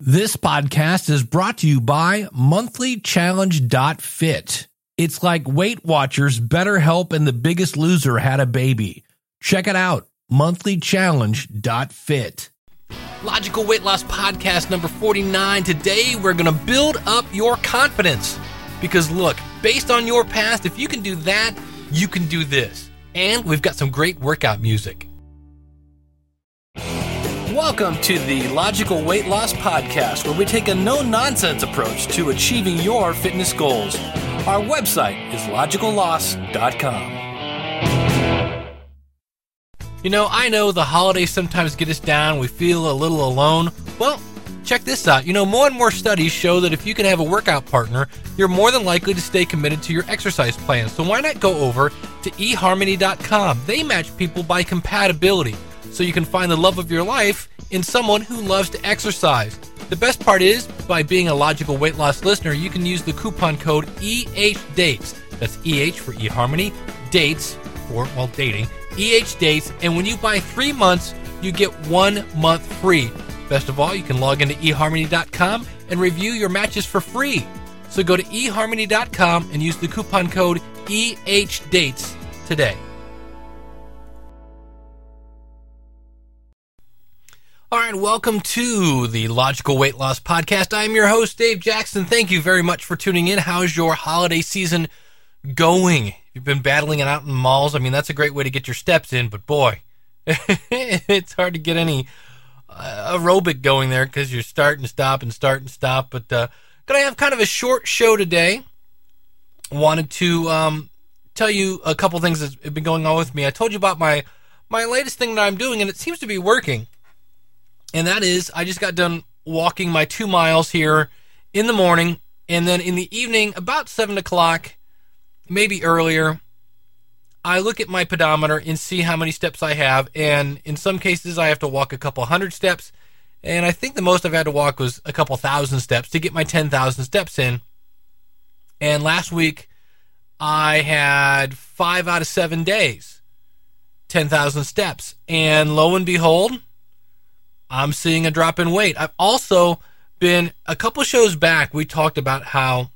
This podcast is brought to you by monthlychallenge.fit. It's like Weight Watchers, BetterHelp, and The Biggest Loser had a baby. Check it out, monthlychallenge.fit. Logical Weight Loss Podcast number 49. Today, we're going to build up your confidence. Because look, based on your past, if you can do that, you can do this. And we've got some great workout music. Welcome to the Logical Weight Loss Podcast, where we take a no nonsense approach to achieving your fitness goals. Our website is logicalloss.com. You know, I know the holidays sometimes get us down, we feel a little alone. Well, check this out. You know, more and more studies show that if you can have a workout partner, you're more than likely to stay committed to your exercise plan. So why not go over to eharmony.com? They match people by compatibility so you can find the love of your life in someone who loves to exercise. The best part is, by being a logical weight loss listener, you can use the coupon code EHDATES. That's EH for eHarmony, dates for, well, dating, EH dates, and when you buy three months, you get one month free. Best of all, you can log into eharmony.com and review your matches for free. So go to eharmony.com and use the coupon code EHDATES today. All right, welcome to the Logical Weight Loss Podcast. I'm your host, Dave Jackson. Thank you very much for tuning in. How's your holiday season going? You've been battling it out in malls. I mean, that's a great way to get your steps in, but boy, it's hard to get any uh, aerobic going there because you're start and stop and start and stop. But uh, gonna have kind of a short show today. Wanted to um, tell you a couple things that have been going on with me. I told you about my my latest thing that I'm doing, and it seems to be working and that is I just got done walking my two miles here in the morning, and then in the evening, about seven o'clock, maybe earlier, I look at my pedometer and see how many steps I have, and in some cases, I have to walk a couple hundred steps, and I think the most I've had to walk was a couple thousand steps to get my ten thousand steps in. And last week, I had five out of seven days, ten thousand steps, and lo and behold I'm seeing a drop in weight. I've also been a couple shows back, we talked about how,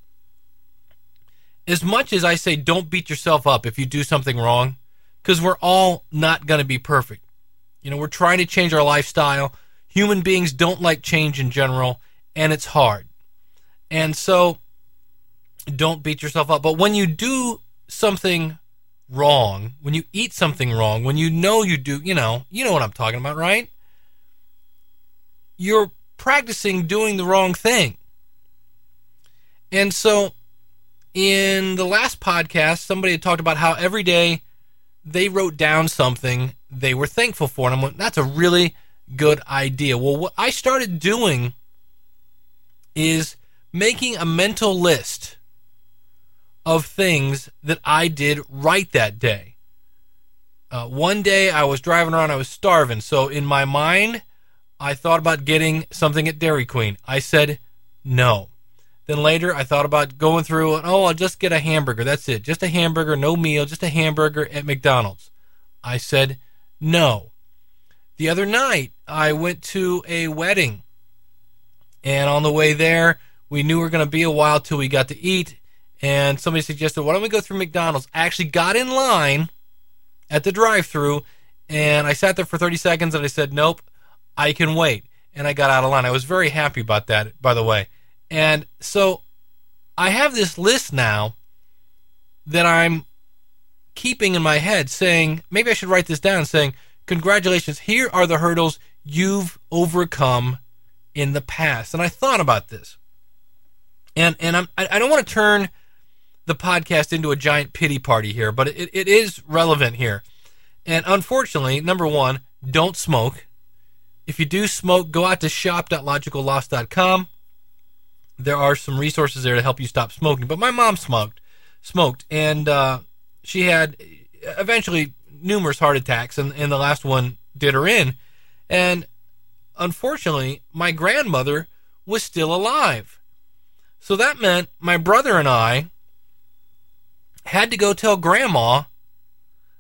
as much as I say, don't beat yourself up if you do something wrong, because we're all not going to be perfect. You know, we're trying to change our lifestyle. Human beings don't like change in general, and it's hard. And so, don't beat yourself up. But when you do something wrong, when you eat something wrong, when you know you do, you know, you know what I'm talking about, right? You're practicing doing the wrong thing. And so, in the last podcast, somebody had talked about how every day they wrote down something they were thankful for. And I'm like, that's a really good idea. Well, what I started doing is making a mental list of things that I did right that day. Uh, one day I was driving around, I was starving. So in my mind, I thought about getting something at Dairy Queen. I said no. Then later, I thought about going through, and oh, I'll just get a hamburger. That's it. Just a hamburger, no meal, just a hamburger at McDonald's. I said no. The other night, I went to a wedding. And on the way there, we knew we were going to be a while till we got to eat. And somebody suggested, why don't we go through McDonald's? I actually got in line at the drive through and I sat there for 30 seconds and I said, nope, I can wait. And I got out of line. I was very happy about that, by the way. And so I have this list now that I'm keeping in my head saying, maybe I should write this down saying, congratulations, here are the hurdles you've overcome in the past. And I thought about this. And and I'm I don't want to turn the podcast into a giant pity party here, but it, it is relevant here. And unfortunately, number one, don't smoke. If you do smoke, go out to shop.logicalloss.com. There are some resources there to help you stop smoking. But my mom smoked, smoked, and uh, she had eventually numerous heart attacks, and, and the last one did her in. And unfortunately, my grandmother was still alive. So that meant my brother and I had to go tell grandma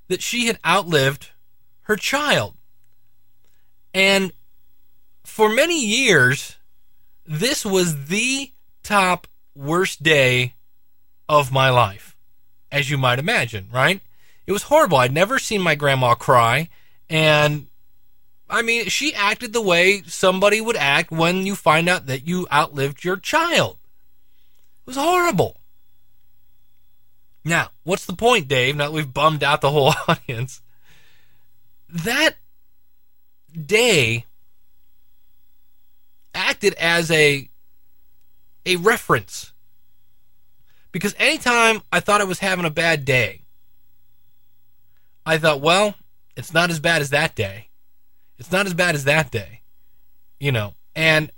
that she had outlived her child. And for many years, this was the top worst day of my life, as you might imagine, right? It was horrible. I'd never seen my grandma cry. And I mean, she acted the way somebody would act when you find out that you outlived your child. It was horrible. Now, what's the point, Dave? Now that we've bummed out the whole audience, that day acted as a a reference because anytime I thought I was having a bad day, I thought, well, it's not as bad as that day. It's not as bad as that day, you know. And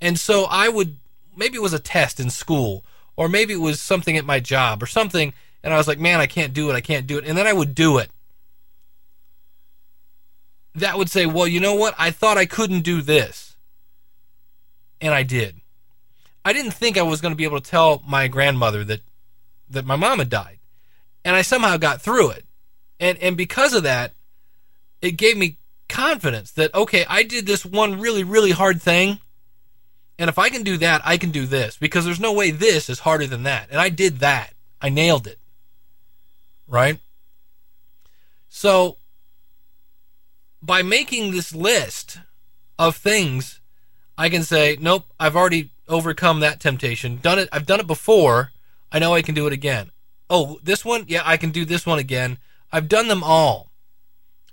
and so I would maybe it was a test in school or maybe it was something at my job or something and I was like, "Man, I can't do it. I can't do it." And then I would do it. That would say, "Well, you know what? I thought I couldn't do this." And I did. I didn't think I was going to be able to tell my grandmother that that my mom had died. And I somehow got through it. And and because of that, it gave me confidence that okay, I did this one really really hard thing. And if I can do that, I can do this because there's no way this is harder than that. And I did that. I nailed it. Right? So by making this list of things, I can say, nope, I've already overcome that temptation. Done it. I've done it before. I know I can do it again. Oh, this one? Yeah, I can do this one again. I've done them all.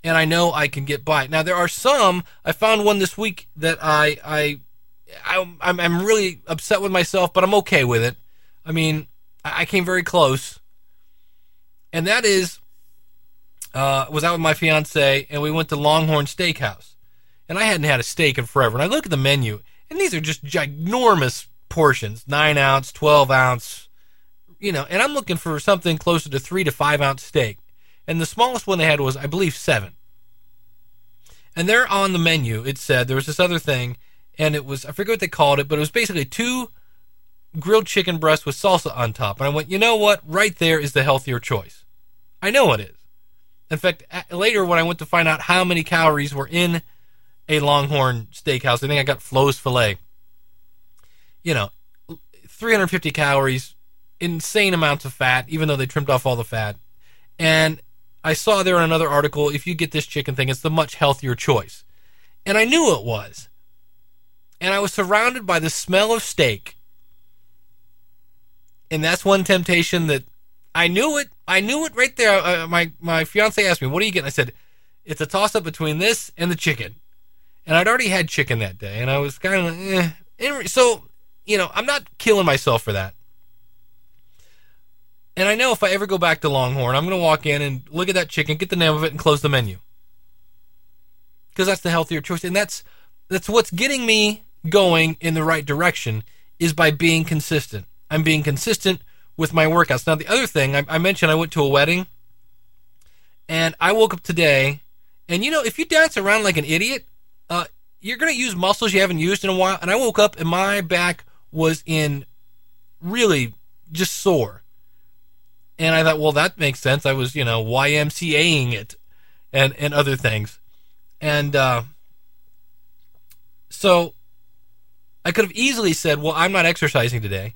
And I know I can get by. Now there are some. I found one this week that I I, I I'm, I'm really upset with myself, but I'm okay with it. I mean, I, I came very close, and that is uh, was out with my fiance, and we went to Longhorn Steakhouse, and I hadn't had a steak in forever. And I look at the menu, and these are just ginormous portions, nine ounce, twelve ounce, you know. And I'm looking for something closer to three to five ounce steak, and the smallest one they had was, I believe, seven. And there on the menu, it said there was this other thing, and it was I forget what they called it, but it was basically two grilled chicken breasts with salsa on top. And I went, you know what? Right there is the healthier choice. I know it is. In fact, later when I went to find out how many calories were in a Longhorn Steakhouse, I think I got Flo's filet. You know, 350 calories, insane amounts of fat, even though they trimmed off all the fat. And I saw there in another article, if you get this chicken thing, it's the much healthier choice. And I knew it was. And I was surrounded by the smell of steak. And that's one temptation that I knew it. I knew it right there. Uh, my my fiance asked me, "What are you getting?" I said, "It's a toss up between this and the chicken." And I'd already had chicken that day, and I was kind of eh. so you know, I'm not killing myself for that. And I know if I ever go back to Longhorn, I'm going to walk in and look at that chicken, get the name of it, and close the menu because that's the healthier choice, and that's that's what's getting me going in the right direction is by being consistent. I'm being consistent with my workouts. Now, the other thing I, I mentioned, I went to a wedding, and I woke up today, and you know, if you dance around like an idiot, uh, you're to use muscles you haven't used in a while. And I woke up and my back was in really just sore. And I thought, well, that makes sense. I was, you know, YMCAing it and, and other things. And uh, so I could have easily said, well, I'm not exercising today.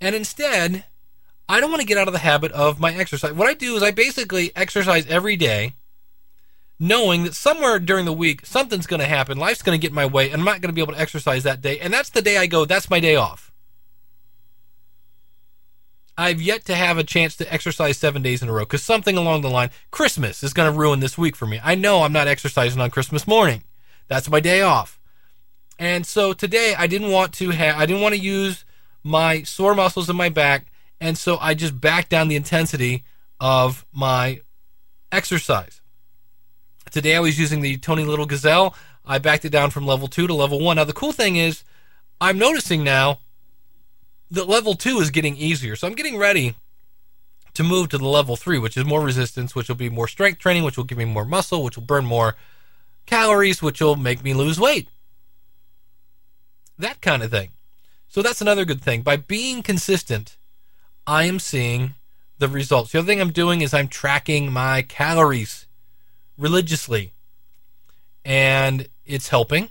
And instead, I don't want to get out of the habit of my exercise. What I do is I basically exercise every day, knowing that somewhere during the week something's going to happen, life's going to get in my way, and I'm not going to be able to exercise that day. And that's the day I go, that's my day off. I've yet to have a chance to exercise seven days in a row because something along the line, Christmas is going to ruin this week for me. I know I'm not exercising on Christmas morning. That's my day off. And so today I didn't want to have, I didn't want to use my sore muscles in my back. And so I just backed down the intensity of my exercise. Today I was using the Tony Little Gazelle. I backed it down from level two to level one. Now, the cool thing is, I'm noticing now that level two is getting easier. So I'm getting ready to move to the level three, which is more resistance, which will be more strength training, which will give me more muscle, which will burn more calories, which will make me lose weight. That kind of thing. So that's another good thing. By being consistent, I am seeing the results. The other thing I'm doing is I'm tracking my calories religiously, and it's helping.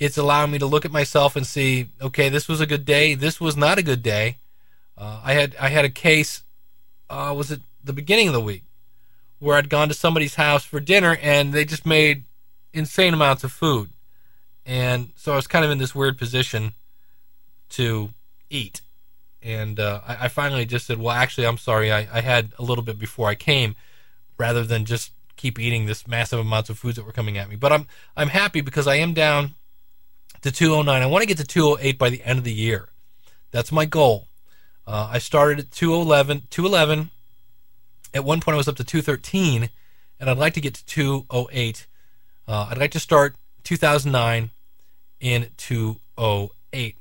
It's allowing me to look at myself and see, okay, this was a good day. This was not a good day. Uh, I had I had a case. Uh, was it the beginning of the week where I'd gone to somebody's house for dinner and they just made insane amounts of food, and so I was kind of in this weird position to eat. And uh, I, I, finally just said, "Well, actually, I'm sorry. I, I had a little bit before I came, rather than just keep eating this massive amounts of foods that were coming at me." But I'm I'm happy because I am down to 209. I want to get to 208 by the end of the year. That's my goal. Uh, I started at 211, 211. At one point, I was up to 213, and I'd like to get to 208. Uh, I'd like to start 2009 in 208.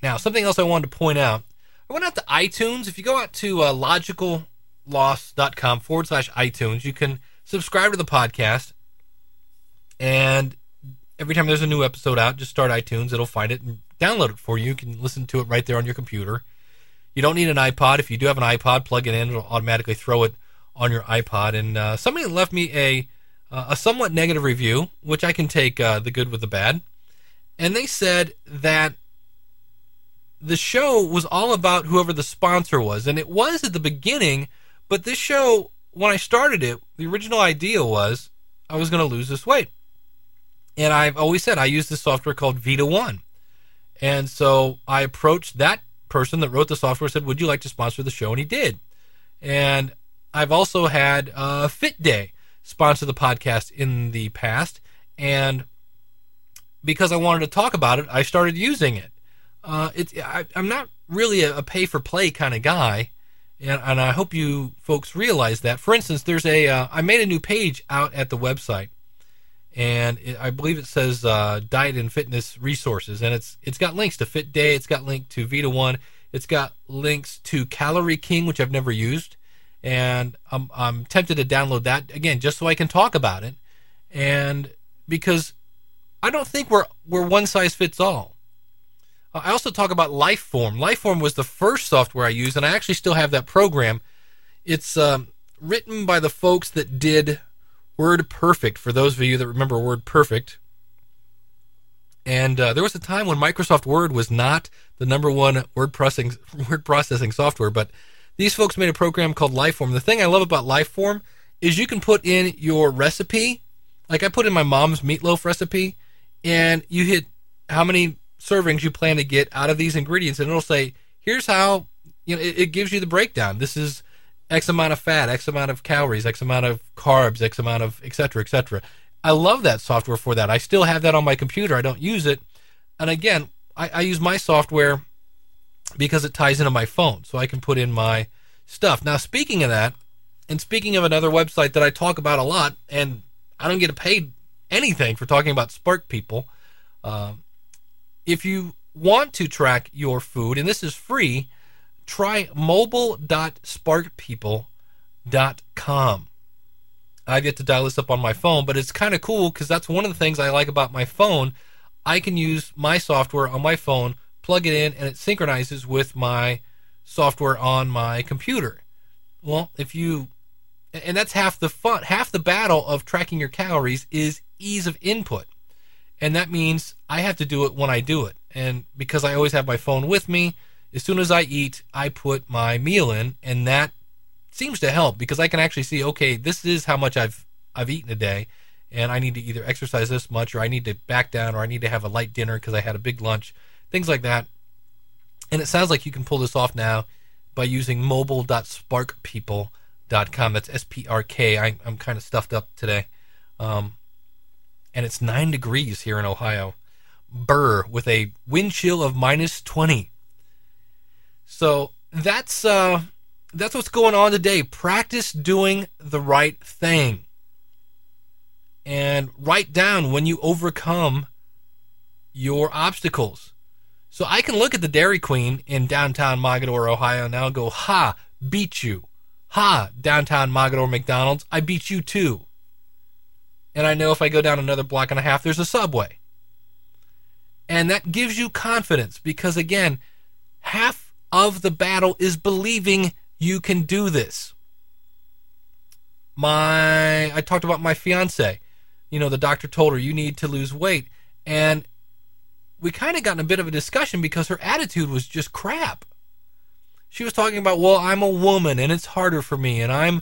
Now, something else I wanted to point out. I went out to iTunes. If you go out to uh, logicalloss.com forward slash iTunes, you can subscribe to the podcast. And every time there's a new episode out, just start iTunes. It'll find it and download it for you. You can listen to it right there on your computer. You don't need an iPod. If you do have an iPod, plug it in. It'll automatically throw it on your iPod. And uh, somebody left me a uh, a somewhat negative review, which I can take uh, the good with the bad. And they said that the show was all about whoever the sponsor was, and it was at the beginning. But this show, when I started it, the original idea was I was going to lose this weight. And I've always said I use this software called Vita One. And so I approached that person that wrote the software, said, Would you like to sponsor the show? And he did. And I've also had uh, Fit Day sponsor the podcast in the past. And because I wanted to talk about it, I started using it. Uh, I, am not really a, a, pay for play kind of guy, and, and, I hope you folks realize that. For instance, there's a uh, I made a new page out at the website and it, I believe it says uh, diet and fitness resources, and it's it's got links to Fit Day, it's got link to Vita One, it's got links to Calorie King, which I've never used, and I'm I'm tempted to download that again just so I can talk about it, and because I don't think we're we're one size fits all. I also talk about Lifeform. Lifeform was the first software I used, and I actually still have that program. It's um, written by the folks that did WordPerfect, for those of you that remember WordPerfect. And uh, there was a time when Microsoft Word was not the number one word processing word processing software, but these folks made a program called Lifeform. The thing I love about Lifeform is you can put in your recipe. Like I put in my mom's meatloaf recipe, and you hit how many servings you plan to get out of these ingredients, and it'll say, "Here's how." You know, it, it gives you the breakdown. This is X amount of fat, X amount of calories, X amount of carbs, X amount of et cetera, et cetera. I love that software for that. I still have that on my computer. I don't use it. And again, I, I use my software because it ties into my phone, so I can put in my stuff. Now, speaking of that, and speaking of another website that I talk about a lot, and I don't get paid anything for talking about Spark People. Uh, if you want to track your food, and this is free, try mobile.sparkpeople.com. I get to dial this up on my phone, but it's kind of cool because that's one of the things I like about my phone. I can use my software on my phone, plug it in, and it synchronizes with my software on my computer. Well, if you, and that's half the fun, half the battle of tracking your calories is ease of input. And that means I have to do it when I do it. And because I always have my phone with me, as soon as I eat, I put my meal in, and that seems to help because I can actually see, okay, this is how much I've I've eaten a day, and I need to either exercise this much, or I need to back down, or I need to have a light dinner because I had a big lunch, things like that. And it sounds like you can pull this off now by using mobile.sparkpeople.com. That's S P R K. I'm kind of stuffed up today. Um, and it's nine degrees here in Ohio. Burr with a wind chill of minus 20. So that's uh, that's what's going on today. Practice doing the right thing, and write down when you overcome your obstacles. So I can look at the Dairy Queen in downtown Mogadore, Ohio, now and go, "Ha, beat you." Ha, downtown Mogadore McDonald's, I beat you too. And I know if I go down another block and a half, there's a subway. And that gives you confidence because, again, half of the battle is believing you can do this. My I talked about my fiance. You know, the doctor told her you need to lose weight and we kind of got in a bit of a discussion because her attitude was just crap. She was talking about, well, I'm a woman and it's harder for me, and I'm,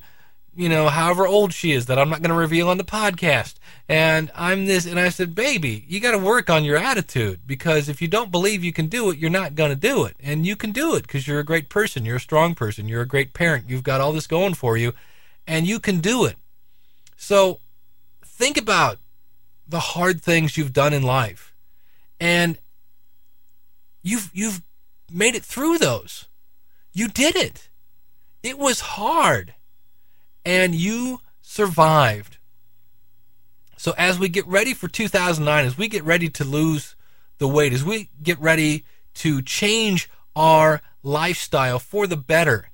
you know, however old she is that I'm not going to reveal on the podcast, and I'm this, and I said, baby, you got to work on your attitude because if you don't believe you can do it, you're not going to do it, and you can do it because you're a great person, you're a strong person, you're a great parent, you've got all this going for you, and you can do it. So think about the hard things you've done in life. And you've you've made it through those. You did it. It was hard and you survived. So as we get ready for 2009 as we get ready to lose the weight as we get ready to change our lifestyle for the better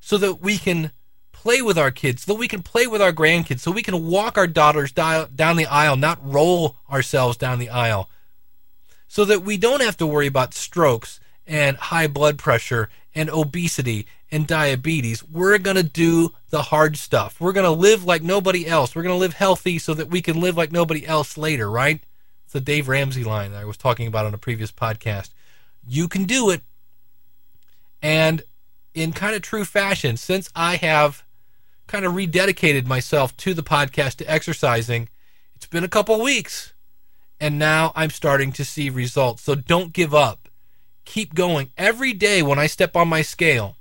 so that we can play with our kids, so that we can play with our grandkids, so we can walk our daughters down the aisle, not roll ourselves down the aisle, so that we don't have to worry about strokes and high blood pressure and obesity and diabetes. We're going to do the hard stuff. We're going to live like nobody else. We're going to live healthy so that we can live like nobody else later, right? It's the Dave Ramsey line I was talking about on a previous podcast. You can do it. And in kind of true fashion, since I have kind of rededicated myself to the podcast, to exercising. It's been a couple weeks, and now I'm starting to see results. So don't give up. Keep going. Every day when I step on my scale,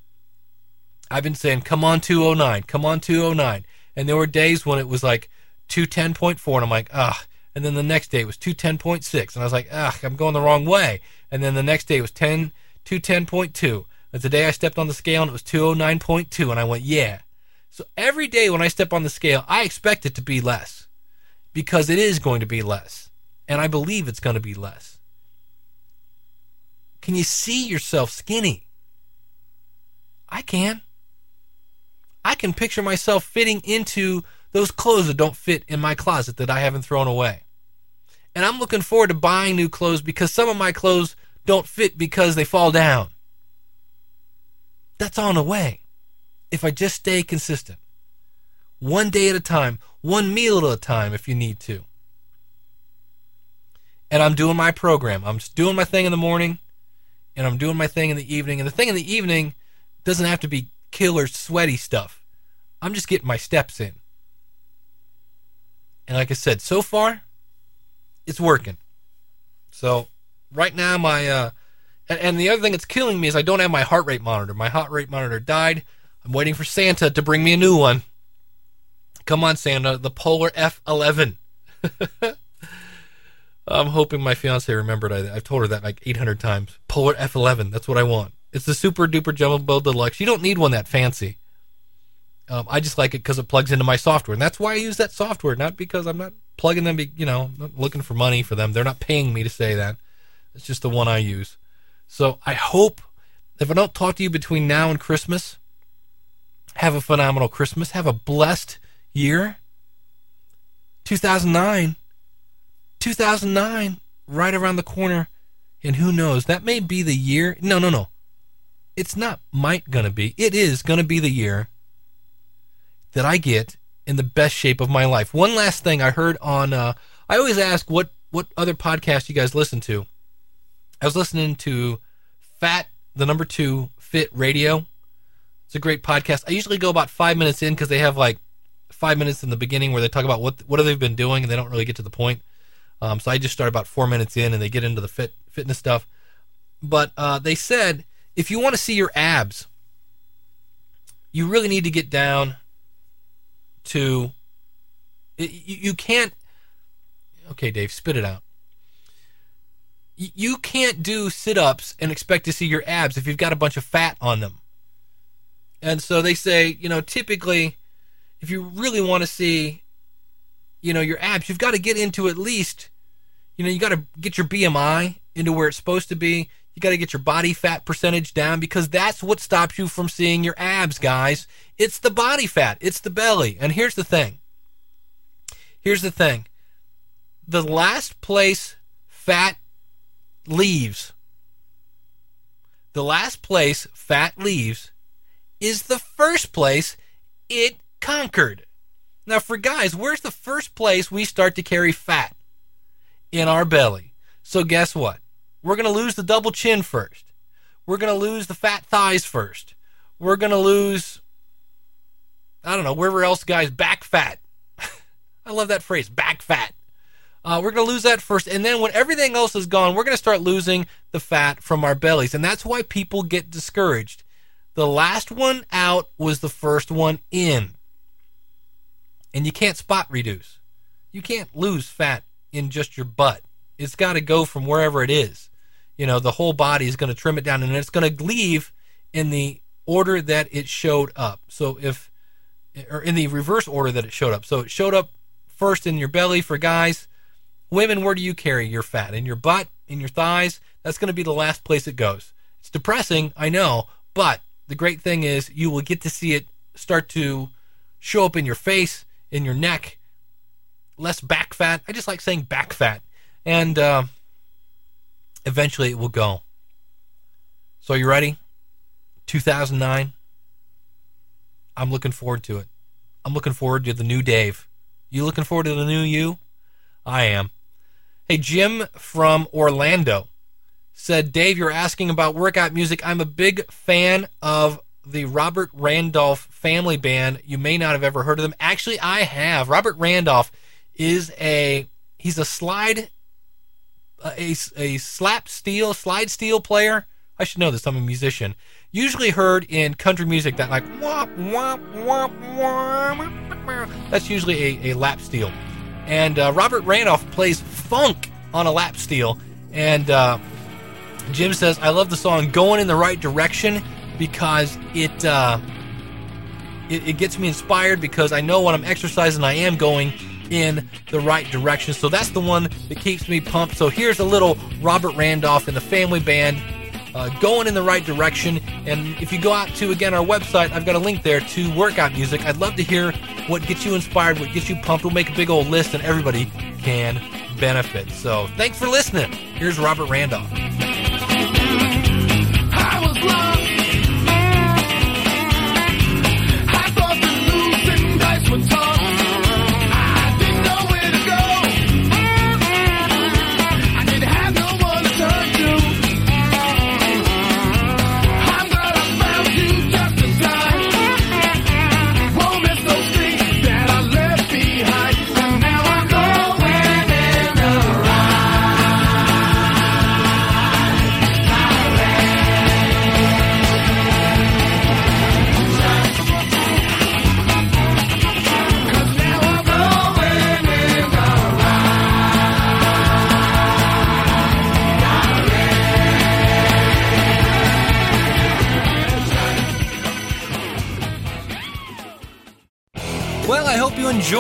I've been saying, come on 209, come on 209. And there were days when it was like 210.4, and I'm like, ugh. And then the next day it was 210.6, and I was like, ugh, I'm going the wrong way. And then the next day it was 10, 210.2. And today I stepped on the scale and it was 209.2, and I went, yeah. So every day when I step on the scale, I expect it to be less because it is going to be less. And I believe it's going to be less. Can you see yourself skinny? I can. I can picture myself fitting into those clothes that don't fit in my closet that I haven't thrown away. And I'm looking forward to buying new clothes because some of my clothes don't fit because they fall down. That's on the way if I just stay consistent. One day at a time, one meal at a time if you need to. And I'm doing my program. I'm just doing my thing in the morning and I'm doing my thing in the evening. And the thing in the evening doesn't have to be killer sweaty stuff. I'm just getting my steps in. And like I said, so far, it's working. So right now, my uh, and, and the other thing that's killing me is I don't have my heart rate monitor. My heart rate monitor died. I'm waiting for Santa to bring me a new one. Come on, Santa, the Polar F11. I'm hoping my fiance remembered. I, have told her that like 800 times. Polar F11. That's what I want. It's the super duper jumbo deluxe. You don't need one that fancy. Um, I just like it because it plugs into my software, and that's why I use that software. Not because I'm not plugging them. You know, not looking for money for them. They're not paying me to say that. It's just the one I use. So I hope if I don't talk to you between now and Christmas, have a phenomenal Christmas. Have a blessed year. 2009. 2009, right around the corner. And who knows? That may be the year. No, no, no. It's not might gonna be. It is gonna be the year that I get in the best shape of my life. One last thing I heard on. Uh, I always ask what what other podcasts you guys listen to. I was listening to Fat the number two Fit Radio it's a great podcast. I usually go about five minutes in because they have like five minutes in the beginning where they talk about what what have they been doing and they don't really get to the point. Um, so I just start about four minutes in and they get into the fit fitness stuff. But uh, they said if you want to see your abs, you really need to get down to. You, you can't. Okay, Dave, spit it out. You can't do sit ups and expect to see your abs if you've got a bunch of fat on them. And so they say, you know, typically, if you really want to see, you know, your abs, you've got to get into at least, you know, you got to get your BMI into where it's supposed to be. You got to get your body fat percentage down because that's what stops you from seeing your abs, guys. It's the body fat, it's the belly. And here's the thing here's the thing the last place fat leaves, the last place fat leaves is the first place it conquered. Now, for guys, where's the first place we start to carry fat? In our belly. So guess what? We're going to lose the double chin first. We're going to lose the fat thighs first. We're going to lose, I don't know, wherever else guys, back fat. I love that phrase, back fat. Uh, we're going to lose that first. And then when everything else is gone, we're going to start losing the fat from our bellies. And that's why people get discouraged. The last one out was the first one in. And you can't spot reduce. You can't lose fat in just your butt. It's got to go from wherever it is. You know, the whole body is going to trim it down and it's going to leave in the order that it showed up. So if, or in the reverse order that it showed up. So it showed up first in your belly for guys. Women, where do you carry your fat? In your butt? In your thighs? That's going to be the last place it goes. It's depressing, I know, but the great thing is you will get to see it start to show up in your face, in your neck, less back fat. I just like saying back fat. And uh, eventually it will go. So, you ready? 2009. I'm looking forward to it. I'm looking forward to the new Dave. You looking forward to the new you? I am. Hey, Jim from Orlando said, Dave, you're asking about workout music. I'm a big fan of the Robert Randolph family band. You may not have ever heard of them. Actually, I have. Robert Randolph is a he's a slide a, a slap steel slide steel player. I should know this. I'm a musician. Usually heard in country music that like womp womp womp womp. That's usually a, a lap steel. And uh, Robert Randolph plays funk on a lap steel. And uh, Jim says, I love the song Going in the Right Direction because it, uh, it, it gets me inspired because I know when I'm exercising, I am going in the right direction. So that's the one that keeps me pumped. So here's a little Robert Randolph and the family band uh, going in the right direction. And if you go out to, again, our website, I've got a link there to workout music. I'd love to hear what gets you inspired, what gets you pumped. We'll make a big old list and everybody can benefit. So thanks for listening. Here's Robert Randolph.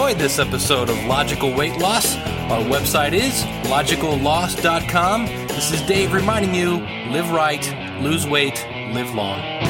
Enjoyed this episode of Logical Weight Loss. Our website is logicalloss.com. This is Dave reminding you live right, lose weight, live long.